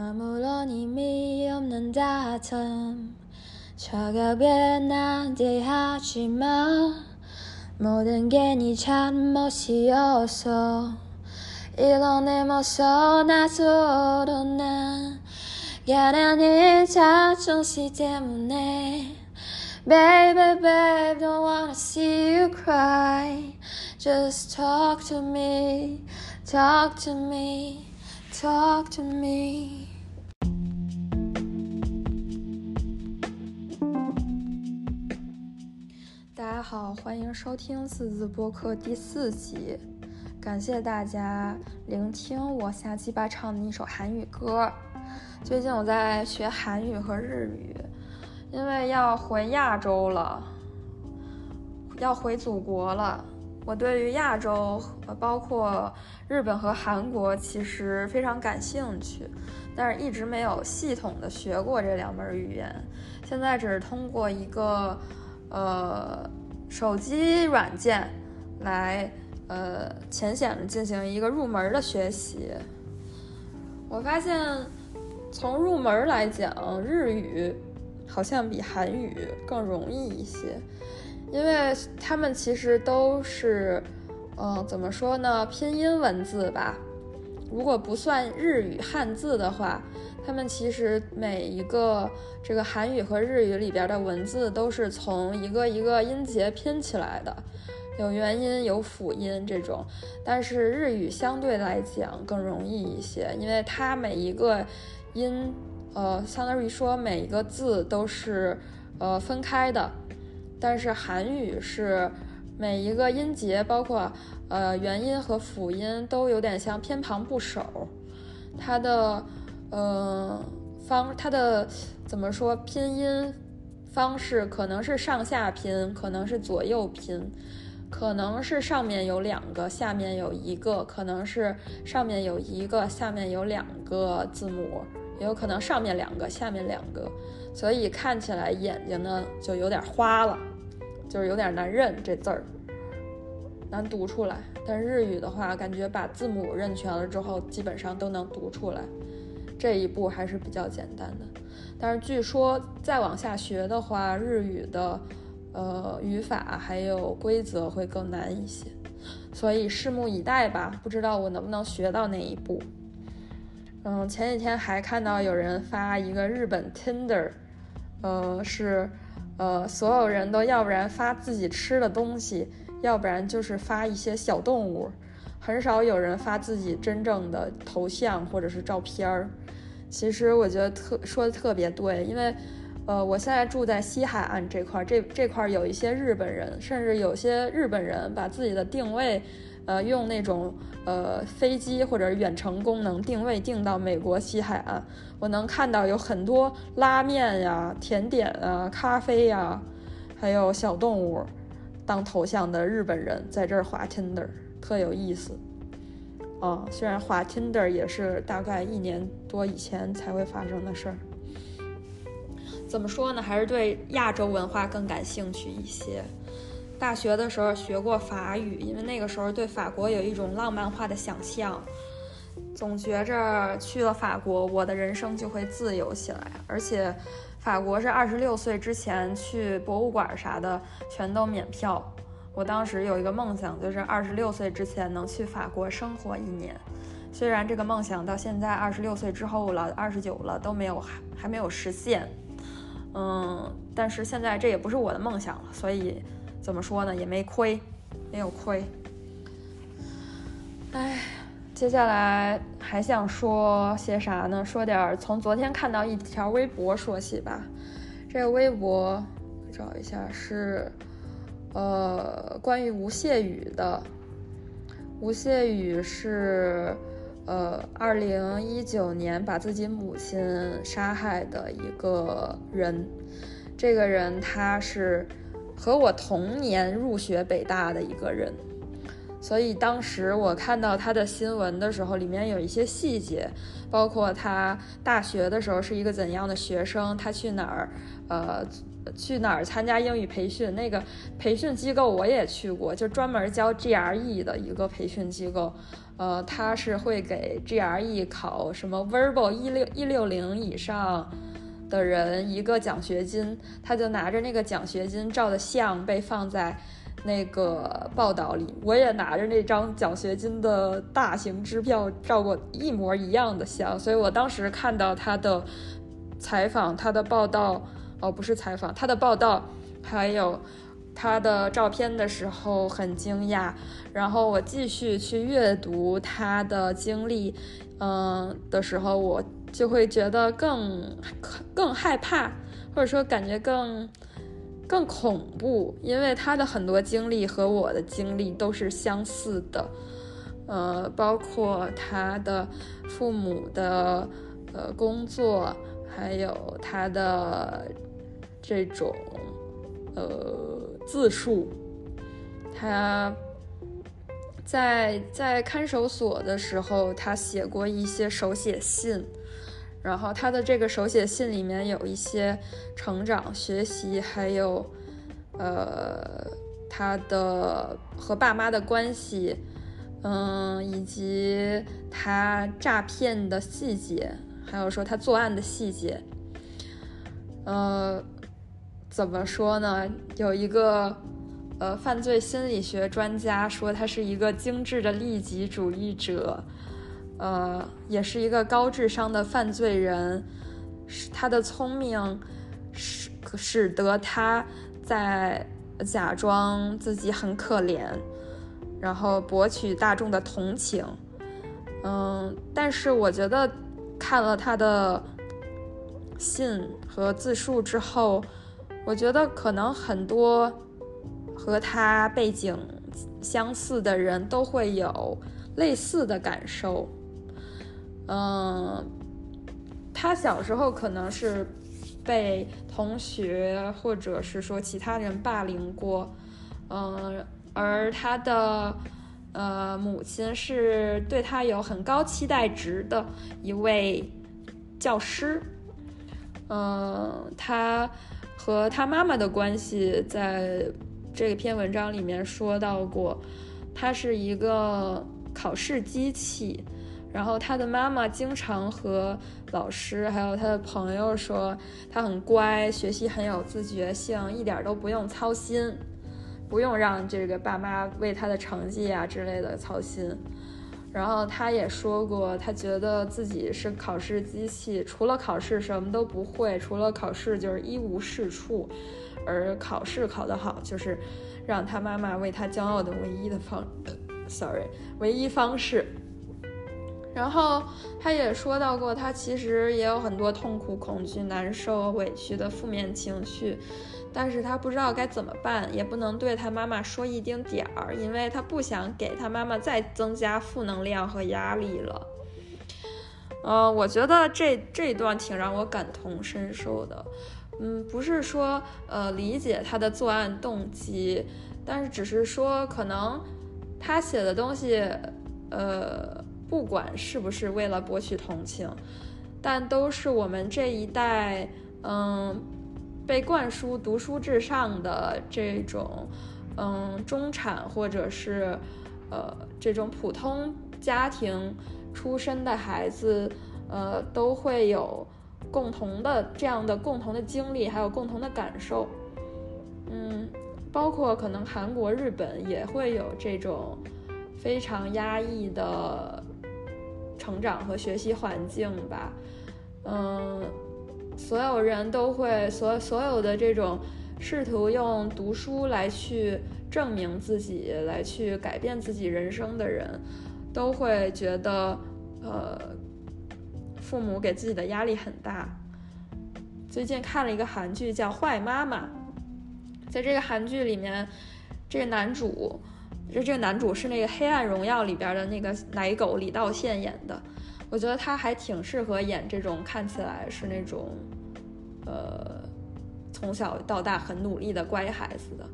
아무런 의미 없는 다툼 차갑게 난 대하지만 모든 게 네 잘못이었어 이런 내 모습 나서로 난 가난한 자존심 때문에 Baby, babe, don't wanna see you cry Just talk to me, talk to me, talk to me 好，欢迎收听四字播客第四集。感谢大家聆听我瞎鸡巴唱的一首韩语歌。最近我在学韩语和日语，因为要回亚洲了，要回祖国了。我对于亚洲，包括日本和韩国，其实非常感兴趣，但是一直没有系统的学过这两门语言。现在只是通过一个。呃，手机软件来呃浅显的进行一个入门的学习。我发现从入门来讲，日语好像比韩语更容易一些，因为他们其实都是嗯怎么说呢，拼音文字吧。如果不算日语汉字的话。他们其实每一个这个韩语和日语里边的文字都是从一个一个音节拼起来的，有元音有辅音这种。但是日语相对来讲更容易一些，因为它每一个音，呃，相当于说每一个字都是呃分开的。但是韩语是每一个音节，包括呃元音和辅音都有点像偏旁部首，它的。嗯，方它的怎么说拼音方式可能是上下拼，可能是左右拼，可能是上面有两个，下面有一个，可能是上面有一个，下面有两个字母，也有可能上面两个，下面两个，所以看起来眼睛呢就有点花了，就是有点难认这字儿，难读出来。但日语的话，感觉把字母认全了之后，基本上都能读出来。这一步还是比较简单的，但是据说再往下学的话，日语的呃语法还有规则会更难一些，所以拭目以待吧。不知道我能不能学到那一步。嗯，前几天还看到有人发一个日本 Tinder，呃是呃所有人都要不然发自己吃的东西，要不然就是发一些小动物，很少有人发自己真正的头像或者是照片儿。其实我觉得特说的特别对，因为，呃，我现在住在西海岸这块儿，这这块儿有一些日本人，甚至有些日本人把自己的定位，呃，用那种呃飞机或者远程功能定位定到美国西海岸。我能看到有很多拉面呀、甜点啊、咖啡呀，还有小动物当头像的日本人在这儿滑 Tinder，特有意思。哦，虽然滑 Tinder 也是大概一年多以前才会发生的事儿，怎么说呢？还是对亚洲文化更感兴趣一些。大学的时候学过法语，因为那个时候对法国有一种浪漫化的想象，总觉着去了法国，我的人生就会自由起来。而且，法国是二十六岁之前去博物馆啥的全都免票。我当时有一个梦想，就是二十六岁之前能去法国生活一年。虽然这个梦想到现在二十六岁之后了，二十九了都没有还还没有实现，嗯，但是现在这也不是我的梦想了，所以怎么说呢，也没亏，没有亏。哎，接下来还想说些啥呢？说点儿从昨天看到一条微博说起吧。这个微博找一下是。呃，关于吴谢宇的，吴谢宇是呃，二零一九年把自己母亲杀害的一个人。这个人他是和我同年入学北大的一个人，所以当时我看到他的新闻的时候，里面有一些细节，包括他大学的时候是一个怎样的学生，他去哪儿，呃。去哪儿参加英语培训？那个培训机构我也去过，就专门教 GRE 的一个培训机构。呃，他是会给 GRE 考什么 Verbal 一六一六零以上的人一个奖学金，他就拿着那个奖学金照的相被放在那个报道里。我也拿着那张奖学金的大型支票照过一模一样的相，所以我当时看到他的采访，他的报道，哦，不是采访，他的报道，还有。他的照片的时候很惊讶，然后我继续去阅读他的经历，嗯的时候，我就会觉得更更害怕，或者说感觉更更恐怖，因为他的很多经历和我的经历都是相似的，呃，包括他的父母的呃工作，还有他的这种呃。自述，他在在看守所的时候，他写过一些手写信，然后他的这个手写信里面有一些成长、学习，还有呃他的和爸妈的关系，嗯，以及他诈骗的细节，还有说他作案的细节，呃。怎么说呢？有一个呃犯罪心理学专家说他是一个精致的利己主义者，呃，也是一个高智商的犯罪人。他的聪明使使得他在假装自己很可怜，然后博取大众的同情。嗯，但是我觉得看了他的信和自述之后。我觉得可能很多和他背景相似的人都会有类似的感受。嗯，他小时候可能是被同学或者是说其他人霸凌过，嗯，而他的呃母亲是对他有很高期待值的一位教师，嗯，他。和他妈妈的关系，在这篇文章里面说到过，他是一个考试机器，然后他的妈妈经常和老师还有他的朋友说，他很乖，学习很有自觉性，一点都不用操心，不用让这个爸妈为他的成绩啊之类的操心。然后他也说过，他觉得自己是考试机器，除了考试什么都不会，除了考试就是一无是处，而考试考得好就是让他妈妈为他骄傲的唯一的方，sorry，唯一方式。然后他也说到过，他其实也有很多痛苦、恐惧、难受、委屈的负面情绪。但是他不知道该怎么办，也不能对他妈妈说一丁点儿，因为他不想给他妈妈再增加负能量和压力了。呃，我觉得这这一段挺让我感同身受的。嗯，不是说呃理解他的作案动机，但是只是说可能他写的东西，呃，不管是不是为了博取同情，但都是我们这一代，嗯。被灌输读书至上的这种，嗯，中产或者是，呃，这种普通家庭出身的孩子，呃，都会有共同的这样的共同的经历，还有共同的感受。嗯，包括可能韩国、日本也会有这种非常压抑的成长和学习环境吧。嗯。所有人都会，所所有的这种试图用读书来去证明自己、来去改变自己人生的人，都会觉得，呃，父母给自己的压力很大。最近看了一个韩剧叫《坏妈妈》，在这个韩剧里面，这个男主，就这个男主是那个《黑暗荣耀》里边的那个奶狗李道宪演的。我觉得他还挺适合演这种看起来是那种，呃，从小到大很努力的乖孩子的。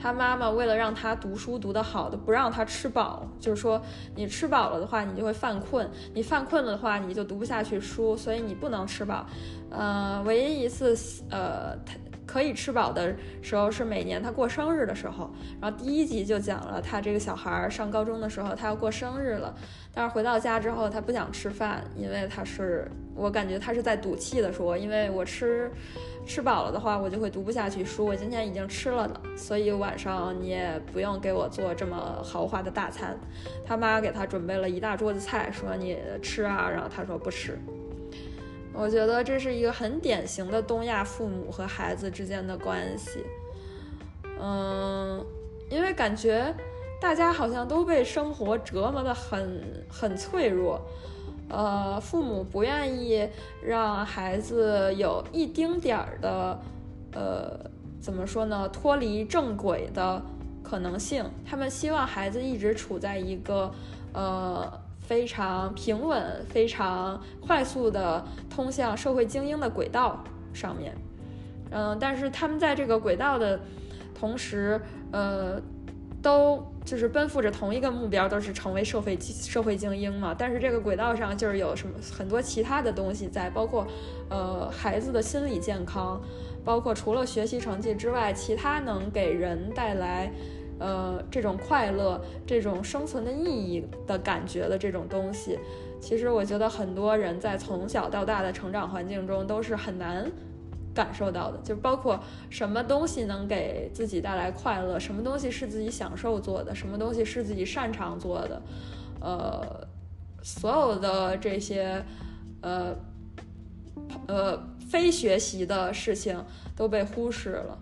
他妈妈为了让他读书读得好，的不让他吃饱，就是说你吃饱了的话，你就会犯困，你犯困了的话，你就读不下去书，所以你不能吃饱。呃，唯一一次，呃，他可以吃饱的时候是每年他过生日的时候，然后第一集就讲了他这个小孩上高中的时候他要过生日了，但是回到家之后他不想吃饭，因为他是我感觉他是在赌气的说，因为我吃吃饱了的话我就会读不下去书，我今天已经吃了的，所以晚上你也不用给我做这么豪华的大餐。他妈给他准备了一大桌子菜，说你吃啊，然后他说不吃。我觉得这是一个很典型的东亚父母和孩子之间的关系，嗯，因为感觉大家好像都被生活折磨得很很脆弱，呃，父母不愿意让孩子有一丁点儿的，呃，怎么说呢，脱离正轨的可能性，他们希望孩子一直处在一个，呃。非常平稳、非常快速的通向社会精英的轨道上面，嗯，但是他们在这个轨道的同时，呃，都就是奔赴着同一个目标，都是成为社会社会精英嘛。但是这个轨道上就是有什么很多其他的东西在，包括呃孩子的心理健康，包括除了学习成绩之外，其他能给人带来。呃，这种快乐、这种生存的意义的感觉的这种东西，其实我觉得很多人在从小到大的成长环境中都是很难感受到的。就包括什么东西能给自己带来快乐，什么东西是自己享受做的，什么东西是自己擅长做的，呃，所有的这些呃呃非学习的事情都被忽视了。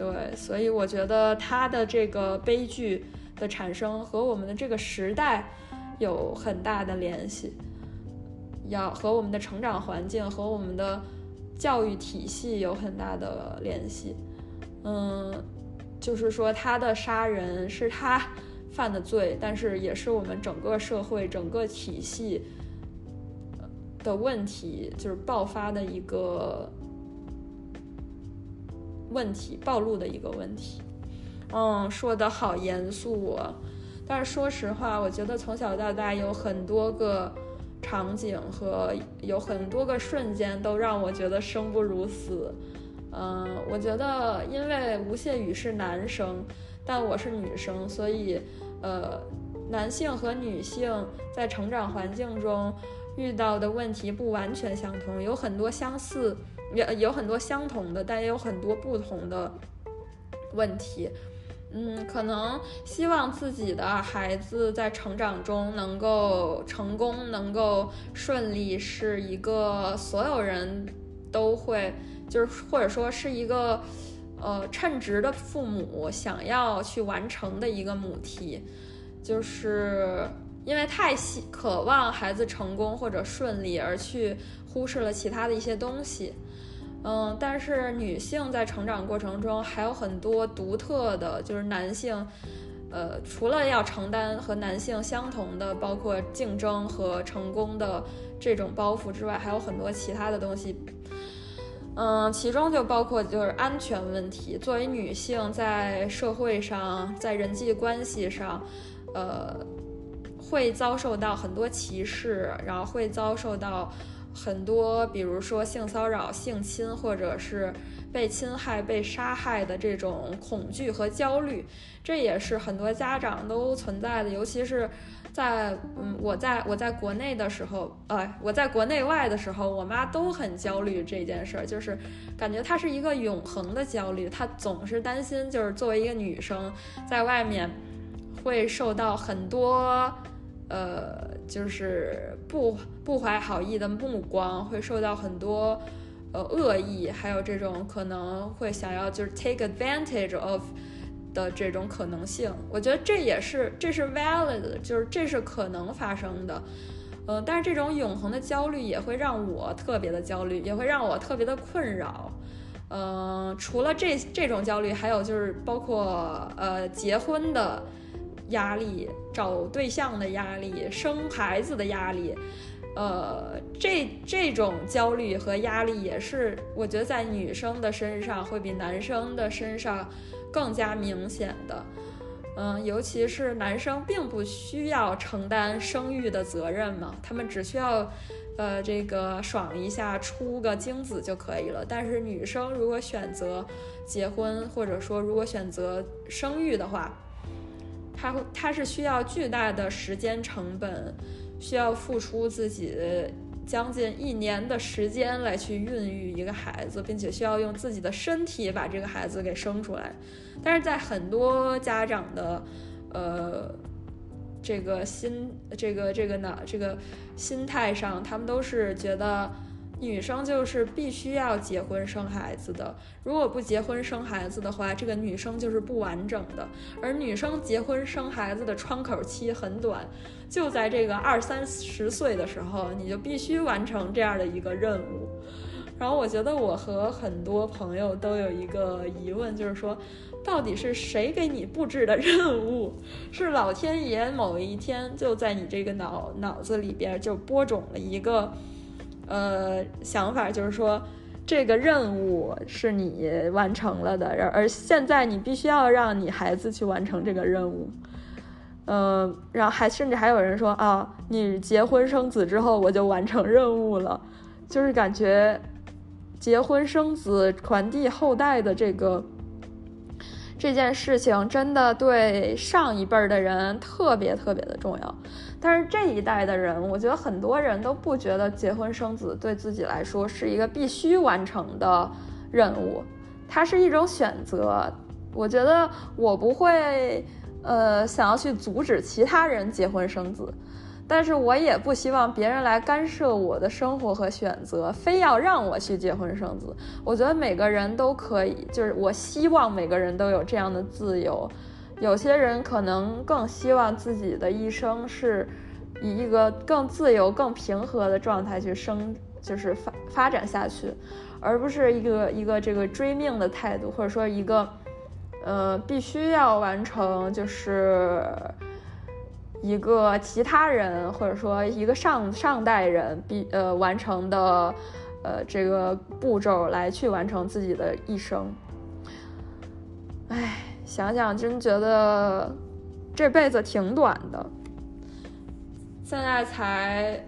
对，所以我觉得他的这个悲剧的产生和我们的这个时代有很大的联系，要和我们的成长环境和我们的教育体系有很大的联系。嗯，就是说他的杀人是他犯的罪，但是也是我们整个社会整个体系的问题，就是爆发的一个。问题暴露的一个问题，嗯，说的好严肃啊。但是说实话，我觉得从小到大有很多个场景和有很多个瞬间都让我觉得生不如死。嗯，我觉得因为吴谢宇是男生，但我是女生，所以呃，男性和女性在成长环境中遇到的问题不完全相同，有很多相似。有有很多相同的，但也有很多不同的问题。嗯，可能希望自己的孩子在成长中能够成功，能够顺利，是一个所有人都会，就是或者说是一个呃称职的父母想要去完成的一个母题，就是因为太希渴望孩子成功或者顺利，而去忽视了其他的一些东西。嗯，但是女性在成长过程中还有很多独特的，就是男性，呃，除了要承担和男性相同的，包括竞争和成功的这种包袱之外，还有很多其他的东西。嗯，其中就包括就是安全问题。作为女性，在社会上，在人际关系上，呃，会遭受到很多歧视，然后会遭受到。很多，比如说性骚扰、性侵，或者是被侵害、被杀害的这种恐惧和焦虑，这也是很多家长都存在的。尤其是在嗯，我在我在国内的时候，呃，我在国内外的时候，我妈都很焦虑这件事儿，就是感觉它是一个永恒的焦虑，她总是担心，就是作为一个女生在外面会受到很多。呃，就是不不怀好意的目光，会受到很多呃恶意，还有这种可能会想要就是 take advantage of 的这种可能性。我觉得这也是这是 valid，就是这是可能发生的。呃，但是这种永恒的焦虑也会让我特别的焦虑，也会让我特别的困扰。嗯，除了这这种焦虑，还有就是包括呃结婚的。压力、找对象的压力、生孩子的压力，呃，这这种焦虑和压力也是我觉得在女生的身上会比男生的身上更加明显的。嗯，尤其是男生并不需要承担生育的责任嘛，他们只需要，呃，这个爽一下出个精子就可以了。但是女生如果选择结婚，或者说如果选择生育的话，她她是需要巨大的时间成本，需要付出自己将近一年的时间来去孕育一个孩子，并且需要用自己的身体把这个孩子给生出来。但是在很多家长的，呃，这个心，这个这个呢，这个心态上，他们都是觉得女生就是必须要结婚生孩子的，如果不结婚生孩子的话，这个女生就是不完整的。而女生结婚生孩子的窗口期很短，就在这个二三十岁的时候，你就必须完成这样的一个任务。然后我觉得我和很多朋友都有一个疑问，就是说。到底是谁给你布置的任务？是老天爷某一天就在你这个脑脑子里边就播种了一个，呃，想法，就是说这个任务是你完成了的，而而现在你必须要让你孩子去完成这个任务。嗯，然后还甚至还有人说啊，你结婚生子之后我就完成任务了，就是感觉结婚生子传递后代的这个。这件事情真的对上一辈的人特别特别的重要，但是这一代的人，我觉得很多人都不觉得结婚生子对自己来说是一个必须完成的任务，它是一种选择。我觉得我不会，呃，想要去阻止其他人结婚生子。但是我也不希望别人来干涉我的生活和选择，非要让我去结婚生子。我觉得每个人都可以，就是我希望每个人都有这样的自由。有些人可能更希望自己的一生是以一个更自由、更平和的状态去生，就是发发展下去，而不是一个一个这个追命的态度，或者说一个呃必须要完成就是。一个其他人或者说一个上上代人必呃完成的呃这个步骤来去完成自己的一生，哎，想想真觉得这辈子挺短的。现在才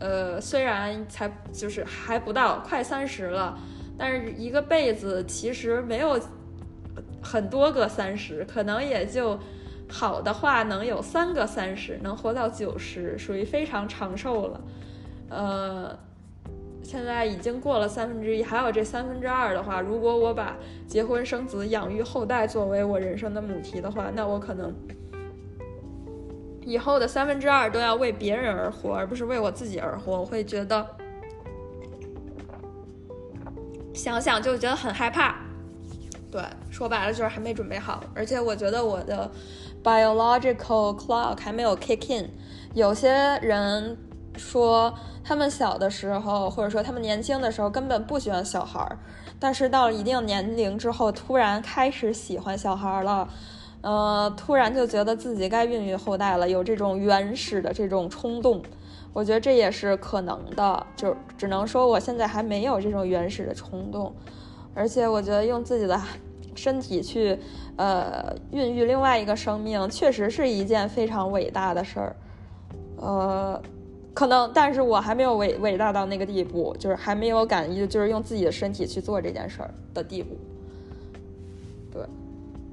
呃虽然才就是还不到快三十了，但是一个辈子其实没有很多个三十，可能也就。好的话能有三个三十，能活到九十，属于非常长寿了。呃，现在已经过了三分之一，还有这三分之二的话，如果我把结婚生子、养育后代作为我人生的母题的话，那我可能以后的三分之二都要为别人而活，而不是为我自己而活。我会觉得，想想就觉得很害怕。对，说白了就是还没准备好，而且我觉得我的。Biological clock 还没有 kick in。有些人说他们小的时候，或者说他们年轻的时候根本不喜欢小孩儿，但是到了一定年龄之后，突然开始喜欢小孩儿了，呃，突然就觉得自己该孕育后代了，有这种原始的这种冲动。我觉得这也是可能的，就只能说我现在还没有这种原始的冲动，而且我觉得用自己的。身体去，呃，孕育另外一个生命，确实是一件非常伟大的事儿，呃，可能，但是我还没有伟伟大到那个地步，就是还没有敢于就是用自己的身体去做这件事儿的地步。对，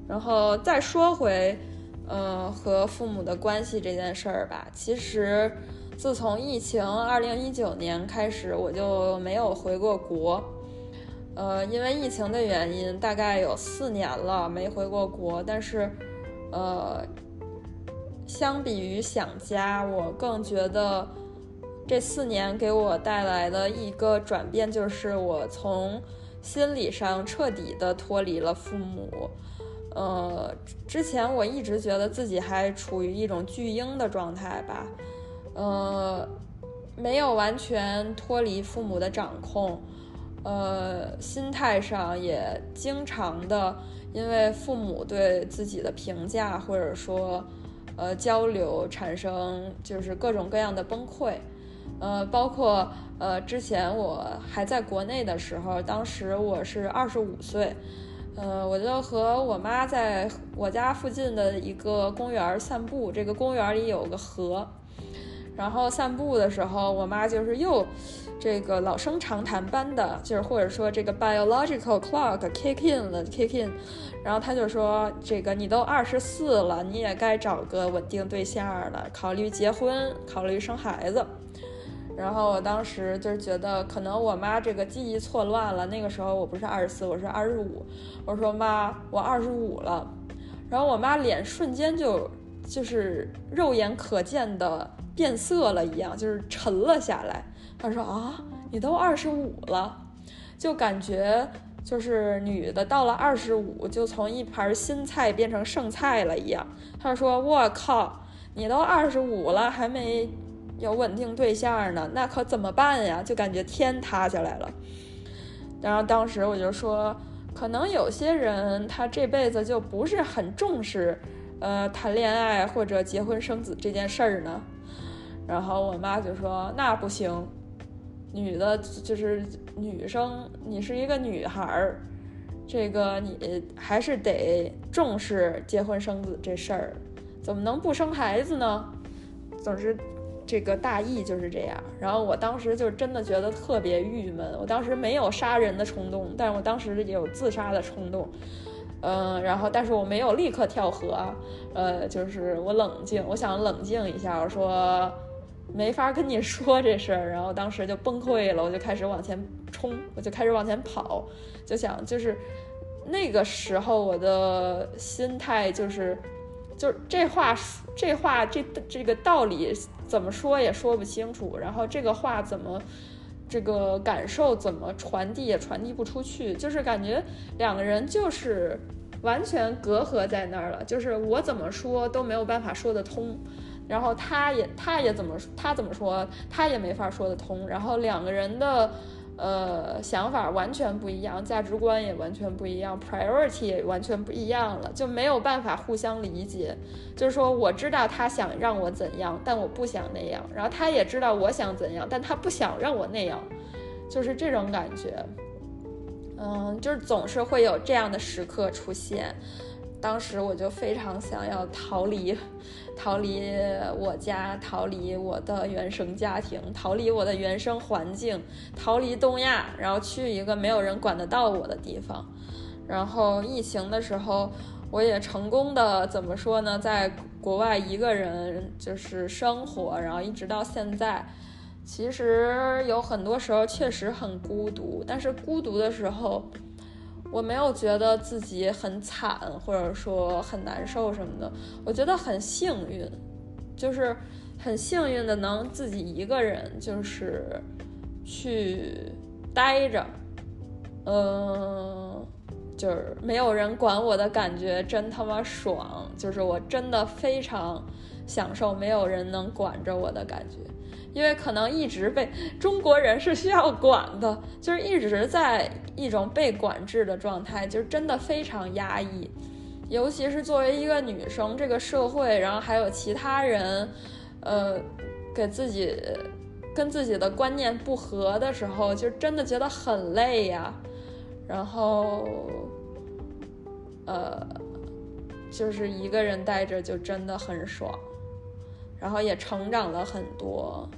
然后再说回，呃，和父母的关系这件事儿吧，其实自从疫情二零一九年开始，我就没有回过国。呃，因为疫情的原因，大概有四年了没回过国。但是，呃，相比于想家，我更觉得这四年给我带来的一个转变，就是我从心理上彻底的脱离了父母。呃，之前我一直觉得自己还处于一种巨婴的状态吧，呃，没有完全脱离父母的掌控。呃，心态上也经常的因为父母对自己的评价或者说呃交流产生就是各种各样的崩溃，呃，包括呃之前我还在国内的时候，当时我是二十五岁，呃，我就和我妈在我家附近的一个公园散步，这个公园里有个河，然后散步的时候，我妈就是又这个老生常谈般的，就是或者说这个 biological clock kick in 了 kick in，然后她就说这个你都二十四了，你也该找个稳定对象了，考虑结婚，考虑生孩子。然后我当时就是觉得，可能我妈这个记忆错乱了。那个时候我不是二十四，我是二十五。我说妈，我二十五了。然后我妈脸瞬间就就是肉眼可见的变色了一样，就是沉了下来。她说啊，你都二十五了，就感觉就是女的到了二十五就从一盘新菜变成剩菜了一样。她说我靠，你都二十五了还没。有稳定对象呢，那可怎么办呀？就感觉天塌下来了。然后当时我就说，可能有些人他这辈子就不是很重视，呃，谈恋爱或者结婚生子这件事儿呢。然后我妈就说，那不行，女的就是女生，你是一个女孩儿，这个你还是得重视结婚生子这事儿，怎么能不生孩子呢？总之。这个大意就是这样，然后我当时就真的觉得特别郁闷。我当时没有杀人的冲动，但是我当时也有自杀的冲动。嗯，然后但是我没有立刻跳河，呃，就是我冷静，我想冷静一下，我说没法跟你说这事儿，然后当时就崩溃了，我就开始往前冲，我就开始往前跑，就想就是那个时候我的心态就是，就是这话这话这这个道理。怎么说也说不清楚，然后这个话怎么，这个感受怎么传递也传递不出去，就是感觉两个人就是完全隔阂在那儿了，就是我怎么说都没有办法说得通，然后他也他也怎么他怎么说他也没法说得通，然后两个人的。呃，想法完全不一样，价值观也完全不一样，priority 也完全不一样了，就没有办法互相理解。就是说，我知道他想让我怎样，但我不想那样；然后他也知道我想怎样，但他不想让我那样，就是这种感觉。嗯，就是总是会有这样的时刻出现。当时我就非常想要逃离，逃离我家，逃离我的原生家庭，逃离我的原生环境，逃离东亚，然后去一个没有人管得到我的地方。然后疫情的时候，我也成功的怎么说呢，在国外一个人就是生活，然后一直到现在。其实有很多时候确实很孤独，但是孤独的时候。我没有觉得自己很惨，或者说很难受什么的。我觉得很幸运，就是很幸运的能自己一个人，就是去待着，嗯，就是没有人管我的感觉真他妈爽，就是我真的非常享受没有人能管着我的感觉。因为可能一直被中国人是需要管的，就是一直在一种被管制的状态，就真的非常压抑。尤其是作为一个女生，这个社会，然后还有其他人，呃，给自己跟自己的观念不合的时候，就真的觉得很累呀。然后，呃，就是一个人待着就真的很爽，然后也成长了很多。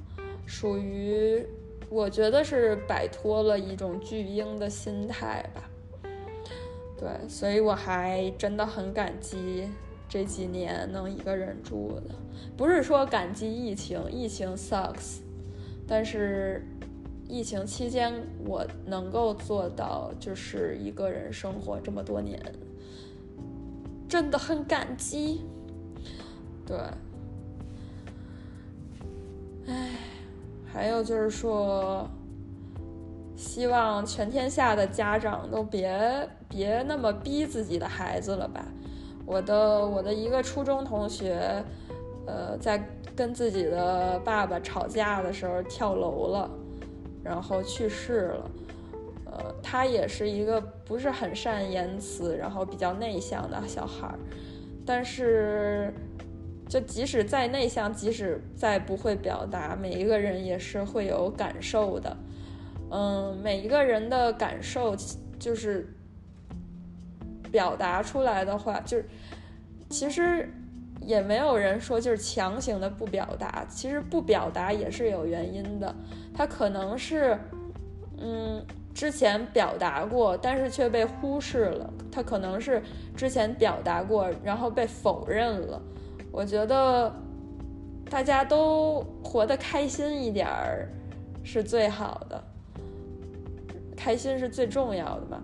属于，我觉得是摆脱了一种巨婴的心态吧。对，所以我还真的很感激这几年能一个人住的，不是说感激疫情，疫情 sucks，但是疫情期间我能够做到就是一个人生活这么多年，真的很感激。对，唉。还有就是说，希望全天下的家长都别别那么逼自己的孩子了吧。我的我的一个初中同学，呃，在跟自己的爸爸吵架的时候跳楼了，然后去世了。呃，他也是一个不是很善言辞，然后比较内向的小孩儿，但是。就即使再内向，即使再不会表达，每一个人也是会有感受的。嗯，每一个人的感受就是表达出来的话，就是其实也没有人说就是强行的不表达，其实不表达也是有原因的，他可能是嗯。之前表达过，但是却被忽视了。他可能是之前表达过，然后被否认了。我觉得大家都活得开心一点儿是最好的，开心是最重要的嘛。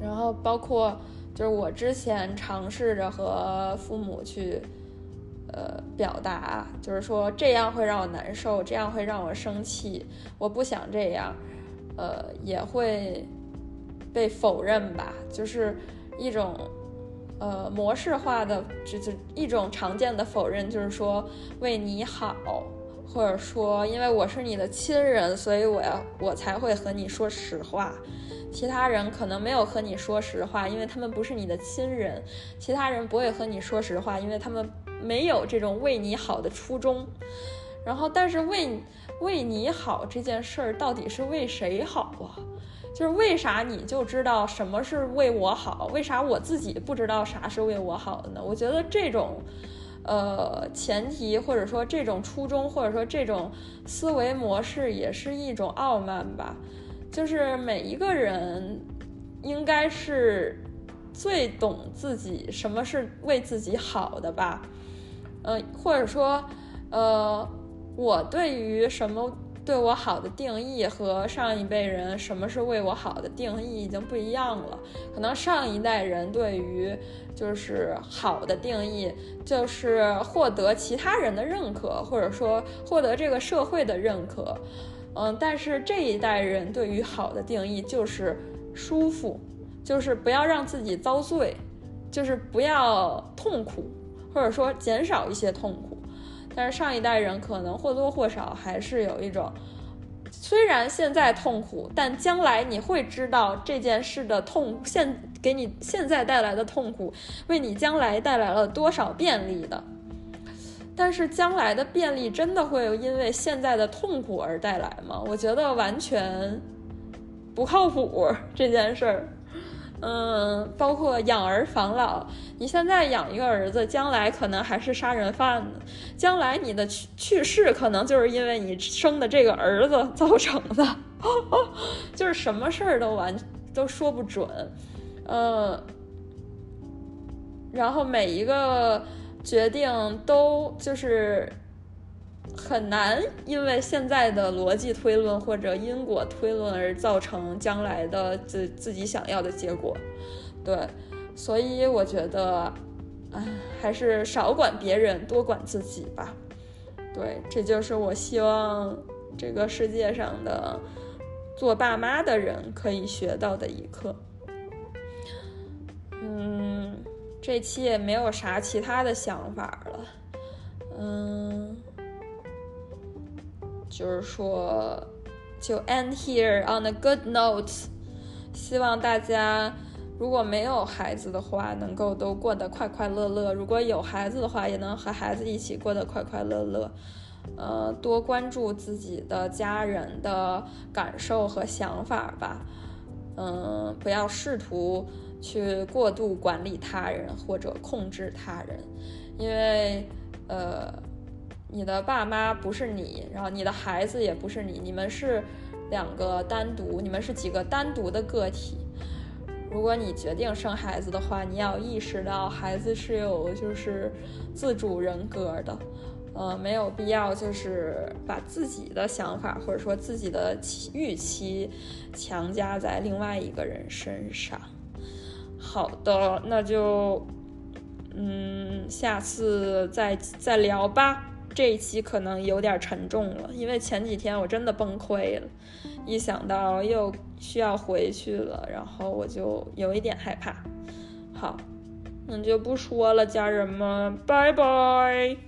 然后包括就是我之前尝试着和父母去呃表达，就是说这样会让我难受，这样会让我生气，我不想这样。呃，也会被否认吧，就是一种呃模式化的，就就一种常见的否认，就是说为你好，或者说因为我是你的亲人，所以我要我才会和你说实话，其他人可能没有和你说实话，因为他们不是你的亲人，其他人不会和你说实话，因为他们没有这种为你好的初衷。然后，但是为为你好这件事儿到底是为谁好啊？就是为啥你就知道什么是为我好？为啥我自己不知道啥是为我好的呢？我觉得这种，呃，前提或者说这种初衷或者说这种思维模式也是一种傲慢吧。就是每一个人应该是最懂自己什么是为自己好的吧？嗯，或者说，呃。我对于什么对我好的定义和上一辈人什么是为我好的定义已经不一样了。可能上一代人对于就是好的定义就是获得其他人的认可，或者说获得这个社会的认可。嗯，但是这一代人对于好的定义就是舒服，就是不要让自己遭罪，就是不要痛苦，或者说减少一些痛苦。但是上一代人可能或多或少还是有一种，虽然现在痛苦，但将来你会知道这件事的痛，现给你现在带来的痛苦，为你将来带来了多少便利的。但是将来的便利真的会因为现在的痛苦而带来吗？我觉得完全不靠谱这件事儿。嗯，包括养儿防老，你现在养一个儿子，将来可能还是杀人犯呢。将来你的去去世，可能就是因为你生的这个儿子造成的，就是什么事儿都完都说不准。嗯，然后每一个决定都就是。很难因为现在的逻辑推论或者因果推论而造成将来的自自己想要的结果，对，所以我觉得，哎，还是少管别人，多管自己吧。对，这就是我希望这个世界上的做爸妈的人可以学到的一课。嗯，这期也没有啥其他的想法了，嗯。就是说，就 end here on a good note。希望大家如果没有孩子的话，能够都过得快快乐乐；如果有孩子的话，也能和孩子一起过得快快乐乐。呃，多关注自己的家人的感受和想法吧。嗯，不要试图去过度管理他人或者控制他人，因为呃。你的爸妈不是你，然后你的孩子也不是你，你们是两个单独，你们是几个单独的个体。如果你决定生孩子的话，你要意识到孩子是有就是自主人格的，呃，没有必要就是把自己的想法或者说自己的预期强加在另外一个人身上。好的，那就嗯，下次再再聊吧。这一期可能有点沉重了，因为前几天我真的崩溃了，一想到又需要回去了，然后我就有一点害怕。好，那就不说了，家人们，拜拜。